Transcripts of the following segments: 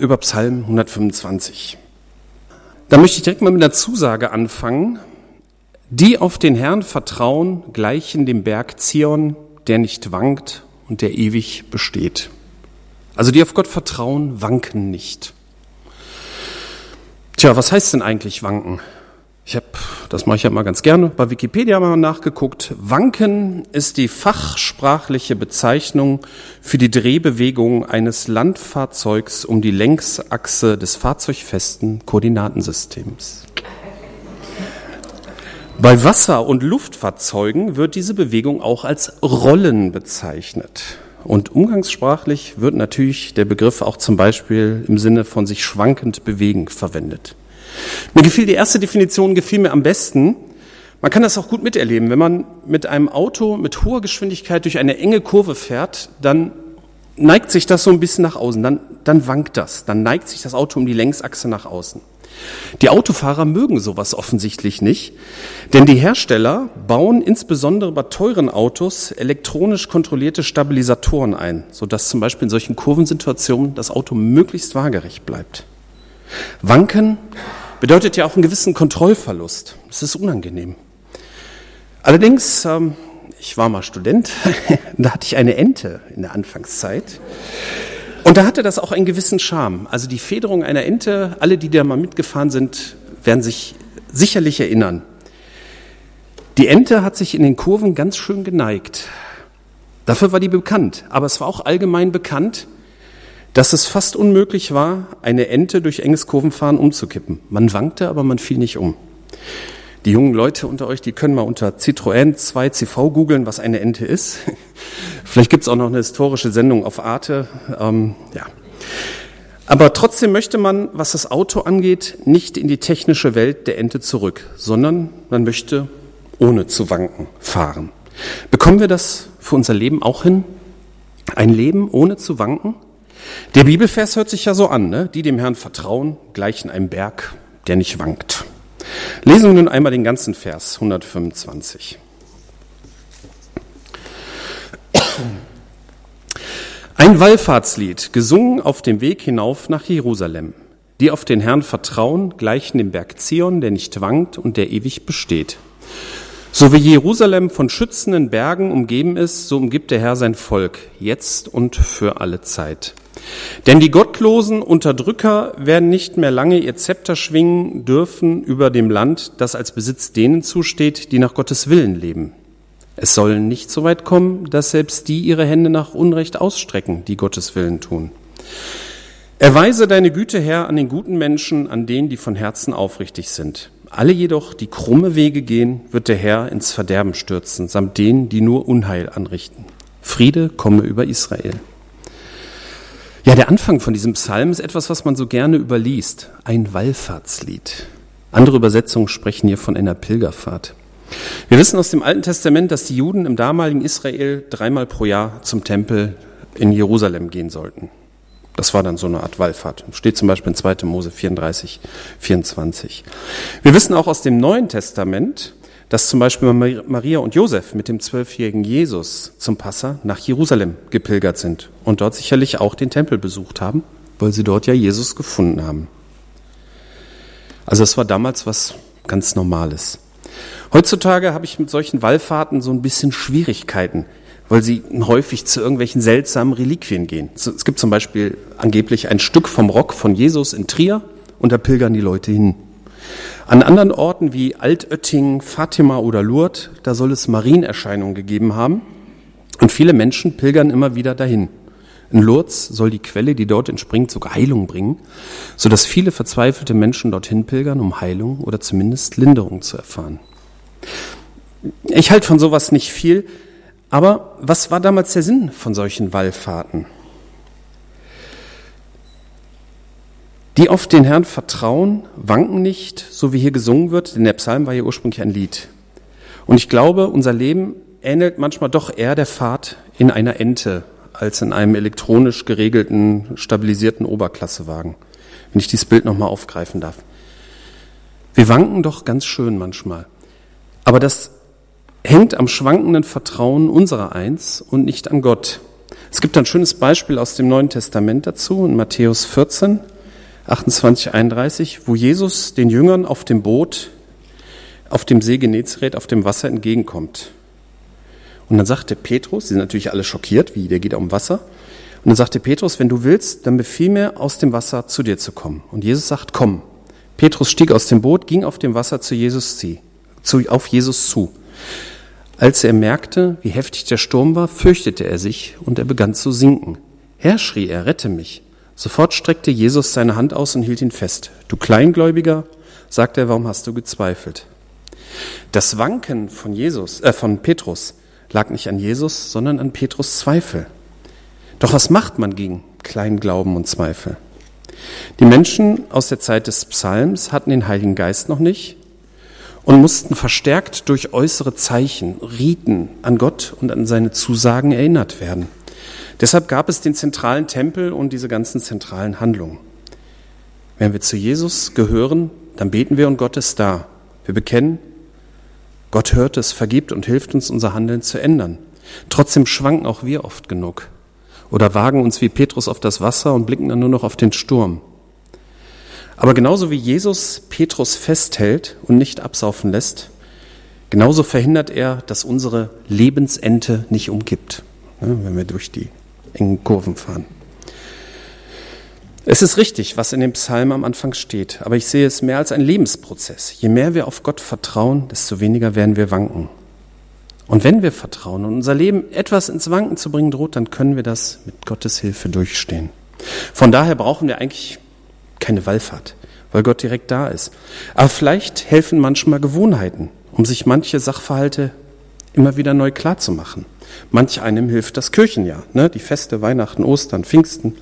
über Psalm 125. Da möchte ich direkt mal mit einer Zusage anfangen. Die auf den Herrn vertrauen, gleichen dem Berg Zion, der nicht wankt und der ewig besteht. Also die auf Gott vertrauen, wanken nicht. Tja, was heißt denn eigentlich wanken? Ich habe, das mache ich ja mal ganz gerne, bei Wikipedia mal nachgeguckt. Wanken ist die fachsprachliche Bezeichnung für die Drehbewegung eines Landfahrzeugs um die Längsachse des fahrzeugfesten Koordinatensystems. Bei Wasser- und Luftfahrzeugen wird diese Bewegung auch als Rollen bezeichnet. Und umgangssprachlich wird natürlich der Begriff auch zum Beispiel im Sinne von sich schwankend bewegen verwendet. Mir gefiel die erste Definition, gefiel mir am besten. Man kann das auch gut miterleben. Wenn man mit einem Auto mit hoher Geschwindigkeit durch eine enge Kurve fährt, dann neigt sich das so ein bisschen nach außen, dann, dann wankt das, dann neigt sich das Auto um die Längsachse nach außen. Die Autofahrer mögen sowas offensichtlich nicht, denn die Hersteller bauen insbesondere bei teuren Autos elektronisch kontrollierte Stabilisatoren ein, sodass zum Beispiel in solchen Kurvensituationen das Auto möglichst waagerecht bleibt. Wanken bedeutet ja auch einen gewissen Kontrollverlust. Das ist unangenehm. Allerdings, ähm, ich war mal Student, da hatte ich eine Ente in der Anfangszeit. Und da hatte das auch einen gewissen Charme. Also die Federung einer Ente, alle, die da mal mitgefahren sind, werden sich sicherlich erinnern. Die Ente hat sich in den Kurven ganz schön geneigt. Dafür war die bekannt. Aber es war auch allgemein bekannt, dass es fast unmöglich war, eine Ente durch enges Kurvenfahren umzukippen. Man wankte, aber man fiel nicht um. Die jungen Leute unter euch, die können mal unter Citroën 2CV googeln, was eine Ente ist. Vielleicht gibt es auch noch eine historische Sendung auf Arte. Ähm, ja. Aber trotzdem möchte man, was das Auto angeht, nicht in die technische Welt der Ente zurück, sondern man möchte ohne zu wanken fahren. Bekommen wir das für unser Leben auch hin? Ein Leben ohne zu wanken? Der Bibelvers hört sich ja so an, ne? die dem Herrn vertrauen, gleichen einem Berg, der nicht wankt. Lesen wir nun einmal den ganzen Vers 125. Ein Wallfahrtslied, gesungen auf dem Weg hinauf nach Jerusalem. Die auf den Herrn vertrauen, gleichen dem Berg Zion, der nicht wankt und der ewig besteht. So wie Jerusalem von schützenden Bergen umgeben ist, so umgibt der Herr sein Volk, jetzt und für alle Zeit. Denn die gottlosen Unterdrücker werden nicht mehr lange ihr Zepter schwingen dürfen über dem Land, das als Besitz denen zusteht, die nach Gottes Willen leben. Es soll nicht so weit kommen, dass selbst die ihre Hände nach Unrecht ausstrecken, die Gottes Willen tun. Erweise deine Güte, Herr, an den guten Menschen, an denen, die von Herzen aufrichtig sind. Alle jedoch, die krumme Wege gehen, wird der Herr ins Verderben stürzen, samt denen, die nur Unheil anrichten. Friede komme über Israel. Ja, der Anfang von diesem Psalm ist etwas, was man so gerne überliest. Ein Wallfahrtslied. Andere Übersetzungen sprechen hier von einer Pilgerfahrt. Wir wissen aus dem Alten Testament, dass die Juden im damaligen Israel dreimal pro Jahr zum Tempel in Jerusalem gehen sollten. Das war dann so eine Art Wallfahrt. Steht zum Beispiel in 2. Mose 34, 24. Wir wissen auch aus dem Neuen Testament, dass zum Beispiel Maria und Josef mit dem zwölfjährigen Jesus zum Passa nach Jerusalem gepilgert sind und dort sicherlich auch den Tempel besucht haben, weil sie dort ja Jesus gefunden haben. Also es war damals was ganz Normales. Heutzutage habe ich mit solchen Wallfahrten so ein bisschen Schwierigkeiten, weil sie häufig zu irgendwelchen seltsamen Reliquien gehen. Es gibt zum Beispiel angeblich ein Stück vom Rock von Jesus in Trier und da pilgern die Leute hin. An anderen Orten wie Altötting, Fatima oder Lourdes, da soll es Marienerscheinungen gegeben haben. Und viele Menschen pilgern immer wieder dahin. In Lourdes soll die Quelle, die dort entspringt, sogar Heilung bringen, sodass viele verzweifelte Menschen dorthin pilgern, um Heilung oder zumindest Linderung zu erfahren. Ich halte von sowas nicht viel, aber was war damals der Sinn von solchen Wallfahrten? Die auf den Herrn vertrauen, wanken nicht, so wie hier gesungen wird, denn der Psalm war ja ursprünglich ein Lied. Und ich glaube, unser Leben ähnelt manchmal doch eher der Fahrt in einer Ente als in einem elektronisch geregelten, stabilisierten Oberklassewagen. Wenn ich dieses Bild nochmal aufgreifen darf. Wir wanken doch ganz schön manchmal. Aber das hängt am schwankenden Vertrauen unserer eins und nicht an Gott. Es gibt ein schönes Beispiel aus dem Neuen Testament dazu, in Matthäus 14, 28, 31, wo Jesus den Jüngern auf dem Boot auf dem See Genezareth auf dem Wasser entgegenkommt. Und dann sagte Petrus, sie sind natürlich alle schockiert, wie, der geht um Wasser. Und dann sagte Petrus, wenn du willst, dann befiehl mir, aus dem Wasser zu dir zu kommen. Und Jesus sagt, komm. Petrus stieg aus dem Boot, ging auf dem Wasser zu Jesus zu, auf Jesus zu. Als er merkte, wie heftig der Sturm war, fürchtete er sich und er begann zu sinken. Herr, schrie er, rette mich. Sofort streckte Jesus seine Hand aus und hielt ihn fest. Du Kleingläubiger, sagte er, warum hast du gezweifelt? Das Wanken von Jesus, äh, von Petrus lag nicht an Jesus, sondern an Petrus Zweifel. Doch was macht man gegen Kleinglauben und Zweifel? Die Menschen aus der Zeit des Psalms hatten den Heiligen Geist noch nicht und mussten verstärkt durch äußere Zeichen, Riten an Gott und an seine Zusagen erinnert werden. Deshalb gab es den zentralen Tempel und diese ganzen zentralen Handlungen. Wenn wir zu Jesus gehören, dann beten wir und Gott ist da. Wir bekennen, Gott hört es, vergibt und hilft uns, unser Handeln zu ändern. Trotzdem schwanken auch wir oft genug oder wagen uns wie Petrus auf das Wasser und blicken dann nur noch auf den Sturm. Aber genauso wie Jesus Petrus festhält und nicht absaufen lässt, genauso verhindert er, dass unsere Lebensente nicht umkippt, wenn wir durch die engen Kurven fahren. Es ist richtig, was in dem Psalm am Anfang steht, aber ich sehe es mehr als ein Lebensprozess. Je mehr wir auf Gott vertrauen, desto weniger werden wir wanken. Und wenn wir vertrauen und unser Leben etwas ins Wanken zu bringen droht, dann können wir das mit Gottes Hilfe durchstehen. Von daher brauchen wir eigentlich keine Wallfahrt, weil Gott direkt da ist. Aber vielleicht helfen manchmal Gewohnheiten, um sich manche Sachverhalte immer wieder neu klar zu machen. Manch einem hilft das Kirchenjahr, ne? die Feste, Weihnachten, Ostern, Pfingsten,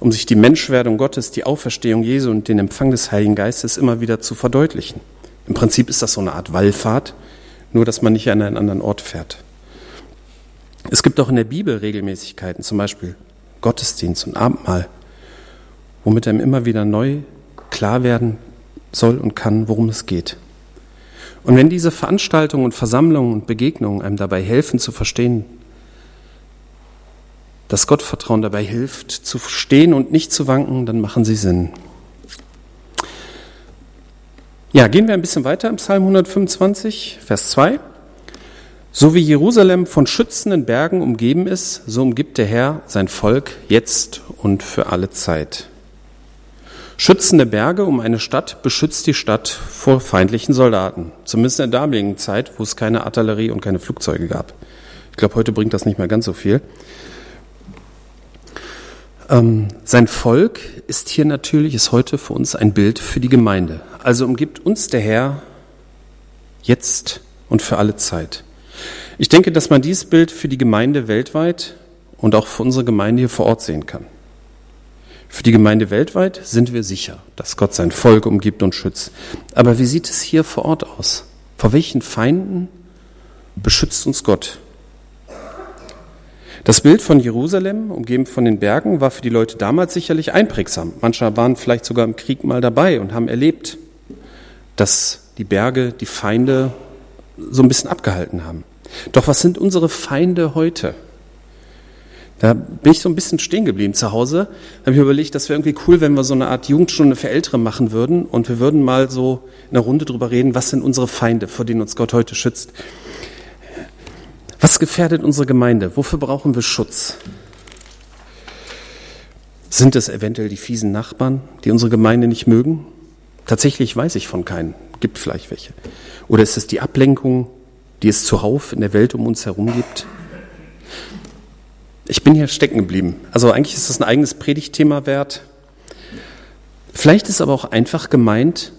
um sich die Menschwerdung Gottes, die Auferstehung Jesu und den Empfang des Heiligen Geistes immer wieder zu verdeutlichen. Im Prinzip ist das so eine Art Wallfahrt, nur dass man nicht an einen anderen Ort fährt. Es gibt auch in der Bibel Regelmäßigkeiten, zum Beispiel Gottesdienst und Abendmahl, womit einem immer wieder neu klar werden soll und kann, worum es geht. Und wenn diese Veranstaltungen und Versammlungen und Begegnungen einem dabei helfen zu verstehen, dass Gottvertrauen dabei hilft, zu stehen und nicht zu wanken, dann machen sie Sinn. Ja, gehen wir ein bisschen weiter im Psalm 125, Vers 2. So wie Jerusalem von schützenden Bergen umgeben ist, so umgibt der Herr sein Volk jetzt und für alle Zeit. Schützende Berge um eine Stadt beschützt die Stadt vor feindlichen Soldaten. Zumindest in der damaligen Zeit, wo es keine Artillerie und keine Flugzeuge gab. Ich glaube, heute bringt das nicht mehr ganz so viel. Ähm, sein Volk ist hier natürlich, ist heute für uns ein Bild für die Gemeinde. Also umgibt uns der Herr jetzt und für alle Zeit. Ich denke, dass man dieses Bild für die Gemeinde weltweit und auch für unsere Gemeinde hier vor Ort sehen kann. Für die Gemeinde weltweit sind wir sicher, dass Gott sein Volk umgibt und schützt. Aber wie sieht es hier vor Ort aus? Vor welchen Feinden beschützt uns Gott? Das Bild von Jerusalem, umgeben von den Bergen, war für die Leute damals sicherlich einprägsam. Manche waren vielleicht sogar im Krieg mal dabei und haben erlebt, dass die Berge die Feinde so ein bisschen abgehalten haben. Doch was sind unsere Feinde heute? Da bin ich so ein bisschen stehen geblieben zu Hause. Da habe ich überlegt, das wäre irgendwie cool, wenn wir so eine Art Jugendstunde für Ältere machen würden und wir würden mal so in einer Runde drüber reden, was sind unsere Feinde, vor denen uns Gott heute schützt. Was gefährdet unsere Gemeinde? Wofür brauchen wir Schutz? Sind es eventuell die fiesen Nachbarn, die unsere Gemeinde nicht mögen? Tatsächlich weiß ich von keinen. Gibt vielleicht welche. Oder ist es die Ablenkung, die es zuhauf in der Welt um uns herum gibt? Ich bin hier stecken geblieben. Also eigentlich ist das ein eigenes Predigtthema wert. Vielleicht ist aber auch einfach gemeint,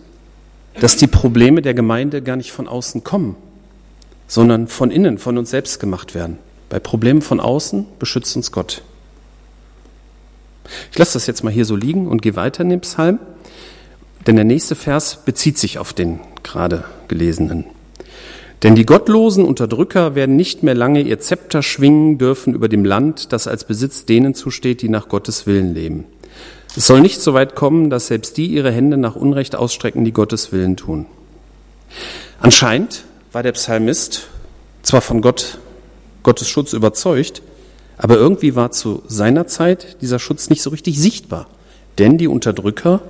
dass die Probleme der Gemeinde gar nicht von außen kommen, sondern von innen, von uns selbst gemacht werden. Bei Problemen von außen beschützt uns Gott. Ich lasse das jetzt mal hier so liegen und gehe weiter in den Psalm, denn der nächste Vers bezieht sich auf den gerade gelesenen. Denn die gottlosen Unterdrücker werden nicht mehr lange ihr Zepter schwingen dürfen über dem Land, das als Besitz denen zusteht, die nach Gottes Willen leben. Es soll nicht so weit kommen, dass selbst die ihre Hände nach Unrecht ausstrecken, die Gottes Willen tun. Anscheinend war der Psalmist zwar von Gott, Gottes Schutz überzeugt, Aber irgendwie war zu seiner Zeit dieser Schutz nicht so richtig sichtbar, denn die Unterdrücker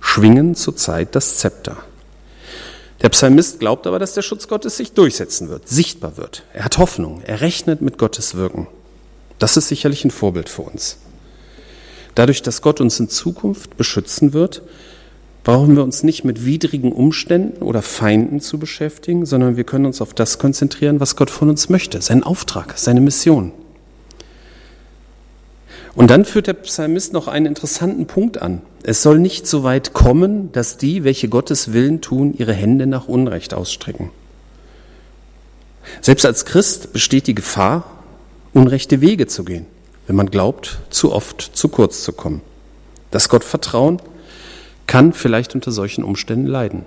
schwingen zurzeit das Zepter. Der Psalmist glaubt aber, dass der Schutz Gottes sich durchsetzen wird, sichtbar wird. Er hat Hoffnung, er rechnet mit Gottes Wirken. Das ist sicherlich ein Vorbild für uns. Dadurch, dass Gott uns in Zukunft beschützen wird, brauchen wir uns nicht mit widrigen Umständen oder Feinden zu beschäftigen, sondern wir können uns auf das konzentrieren, was Gott von uns möchte, seinen Auftrag, seine Mission. Und dann führt der Psalmist noch einen interessanten Punkt an. Es soll nicht so weit kommen, dass die, welche Gottes Willen tun, ihre Hände nach Unrecht ausstrecken. Selbst als Christ besteht die Gefahr, unrechte Wege zu gehen, wenn man glaubt, zu oft zu kurz zu kommen. Das Gottvertrauen kann vielleicht unter solchen Umständen leiden.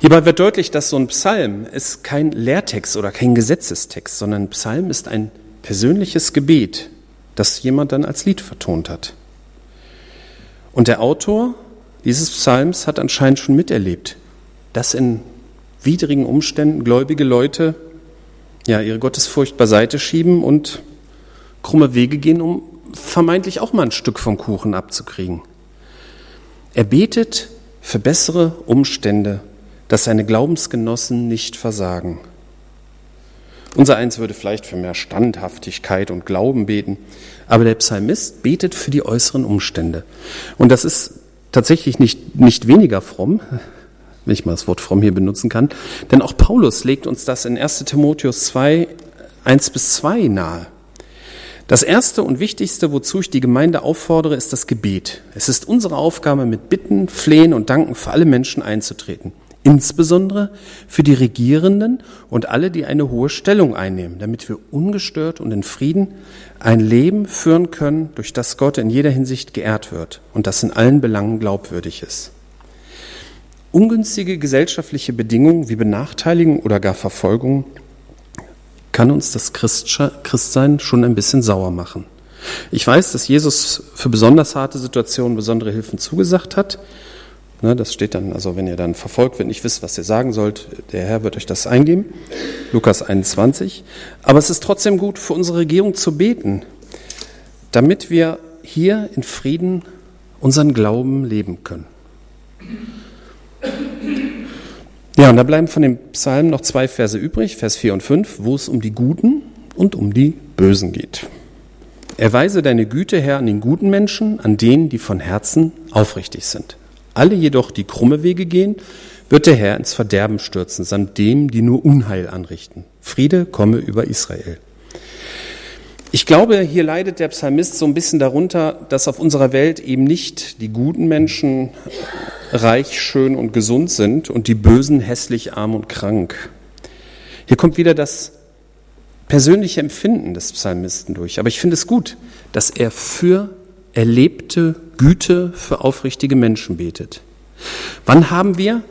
Hierbei wird deutlich, dass so ein Psalm ist kein Lehrtext oder kein Gesetzestext, sondern ein Psalm ist ein persönliches Gebet, das jemand dann als Lied vertont hat. Und der Autor dieses Psalms hat anscheinend schon miterlebt, dass in widrigen Umständen gläubige Leute ja ihre Gottesfurcht beiseite schieben und krumme Wege gehen, um vermeintlich auch mal ein Stück vom Kuchen abzukriegen. Er betet für bessere Umstände, dass seine Glaubensgenossen nicht versagen. Unser eins würde vielleicht für mehr Standhaftigkeit und Glauben beten, aber der Psalmist betet für die äußeren Umstände. Und das ist tatsächlich nicht, nicht weniger fromm, wenn ich mal das Wort fromm hier benutzen kann, denn auch Paulus legt uns das in 1 Timotheus 2, 1 bis 2 nahe. Das erste und wichtigste, wozu ich die Gemeinde auffordere, ist das Gebet. Es ist unsere Aufgabe, mit Bitten, Flehen und Danken für alle Menschen einzutreten insbesondere für die Regierenden und alle, die eine hohe Stellung einnehmen, damit wir ungestört und in Frieden ein Leben führen können, durch das Gott in jeder Hinsicht geehrt wird und das in allen Belangen glaubwürdig ist. Ungünstige gesellschaftliche Bedingungen wie Benachteiligung oder gar Verfolgung kann uns das Christsein schon ein bisschen sauer machen. Ich weiß, dass Jesus für besonders harte Situationen besondere Hilfen zugesagt hat. Ne, das steht dann, also wenn ihr dann verfolgt, wenn nicht wisst, was ihr sagen sollt, der Herr wird euch das eingeben. Lukas 21. Aber es ist trotzdem gut für unsere Regierung zu beten, damit wir hier in Frieden unseren Glauben leben können. Ja, und da bleiben von dem Psalm noch zwei Verse übrig, Vers 4 und 5, wo es um die Guten und um die Bösen geht. Erweise deine Güte, Herr, an den guten Menschen, an denen, die von Herzen aufrichtig sind. Alle jedoch, die krumme Wege gehen, wird der Herr ins Verderben stürzen, samt dem, die nur Unheil anrichten. Friede komme über Israel. Ich glaube, hier leidet der Psalmist so ein bisschen darunter, dass auf unserer Welt eben nicht die guten Menschen reich, schön und gesund sind und die Bösen hässlich, arm und krank. Hier kommt wieder das persönliche Empfinden des Psalmisten durch. Aber ich finde es gut, dass er für erlebte Güte für aufrichtige Menschen betet. Wann haben wir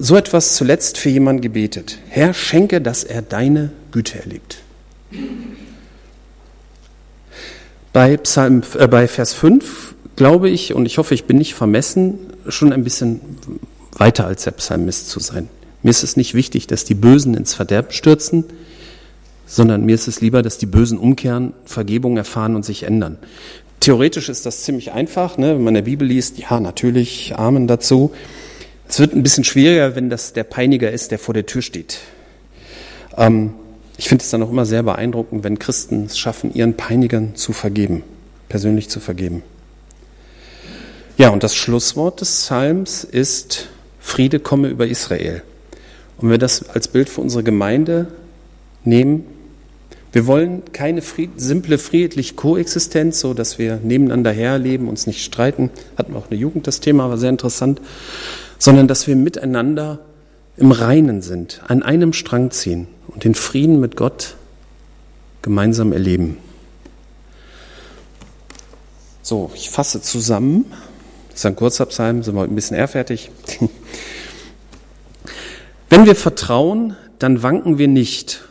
so etwas zuletzt für jemanden gebetet? Herr, schenke, dass er deine Güte erlebt. Bei, Psalm, äh, bei Vers 5 glaube ich, und ich hoffe, ich bin nicht vermessen, schon ein bisschen weiter als der Psalmist zu sein. Mir ist es nicht wichtig, dass die Bösen ins Verderben stürzen, sondern mir ist es lieber, dass die Bösen umkehren, Vergebung erfahren und sich ändern. Theoretisch ist das ziemlich einfach, ne? wenn man in der Bibel liest, ja, natürlich, Amen dazu. Es wird ein bisschen schwieriger, wenn das der Peiniger ist, der vor der Tür steht. Ähm, ich finde es dann auch immer sehr beeindruckend, wenn Christen es schaffen, ihren Peinigern zu vergeben, persönlich zu vergeben. Ja, und das Schlusswort des Psalms ist, Friede komme über Israel. Und wenn wir das als Bild für unsere Gemeinde nehmen, wir wollen keine fried, simple friedliche Koexistenz, so dass wir nebeneinander herleben, uns nicht streiten. Hatten wir auch eine Jugend das Thema, war sehr interessant. Sondern dass wir miteinander im Reinen sind, an einem Strang ziehen und den Frieden mit Gott gemeinsam erleben. So, ich fasse zusammen. Das ist ein kurzer Psalm, sind wir ein bisschen eher fertig. Wenn wir vertrauen, dann wanken wir nicht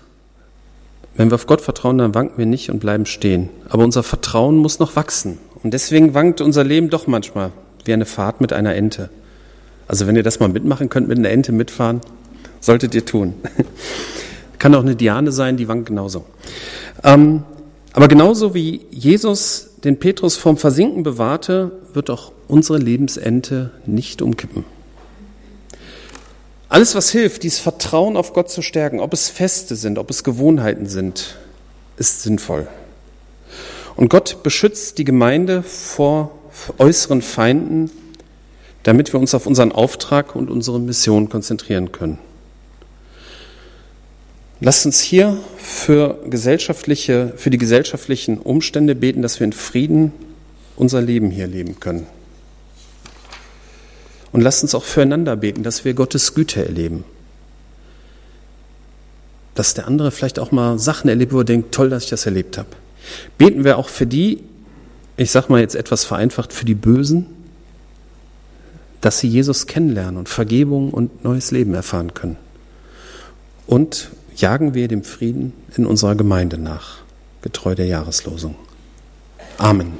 wenn wir auf Gott vertrauen, dann wanken wir nicht und bleiben stehen. Aber unser Vertrauen muss noch wachsen. Und deswegen wankt unser Leben doch manchmal wie eine Fahrt mit einer Ente. Also wenn ihr das mal mitmachen könnt, mit einer Ente mitfahren, solltet ihr tun. Kann auch eine Diane sein, die wankt genauso. Ähm, aber genauso wie Jesus den Petrus vom Versinken bewahrte, wird auch unsere Lebensente nicht umkippen. Alles, was hilft, dieses Vertrauen auf Gott zu stärken, ob es Feste sind, ob es Gewohnheiten sind, ist sinnvoll. Und Gott beschützt die Gemeinde vor äußeren Feinden, damit wir uns auf unseren Auftrag und unsere Mission konzentrieren können. Lasst uns hier für, gesellschaftliche, für die gesellschaftlichen Umstände beten, dass wir in Frieden unser Leben hier leben können. Und lasst uns auch füreinander beten, dass wir Gottes Güte erleben. Dass der andere vielleicht auch mal Sachen erlebt, wo er denkt, toll, dass ich das erlebt habe. Beten wir auch für die, ich sage mal jetzt etwas vereinfacht, für die Bösen, dass sie Jesus kennenlernen und Vergebung und neues Leben erfahren können. Und jagen wir dem Frieden in unserer Gemeinde nach, getreu der Jahreslosung. Amen.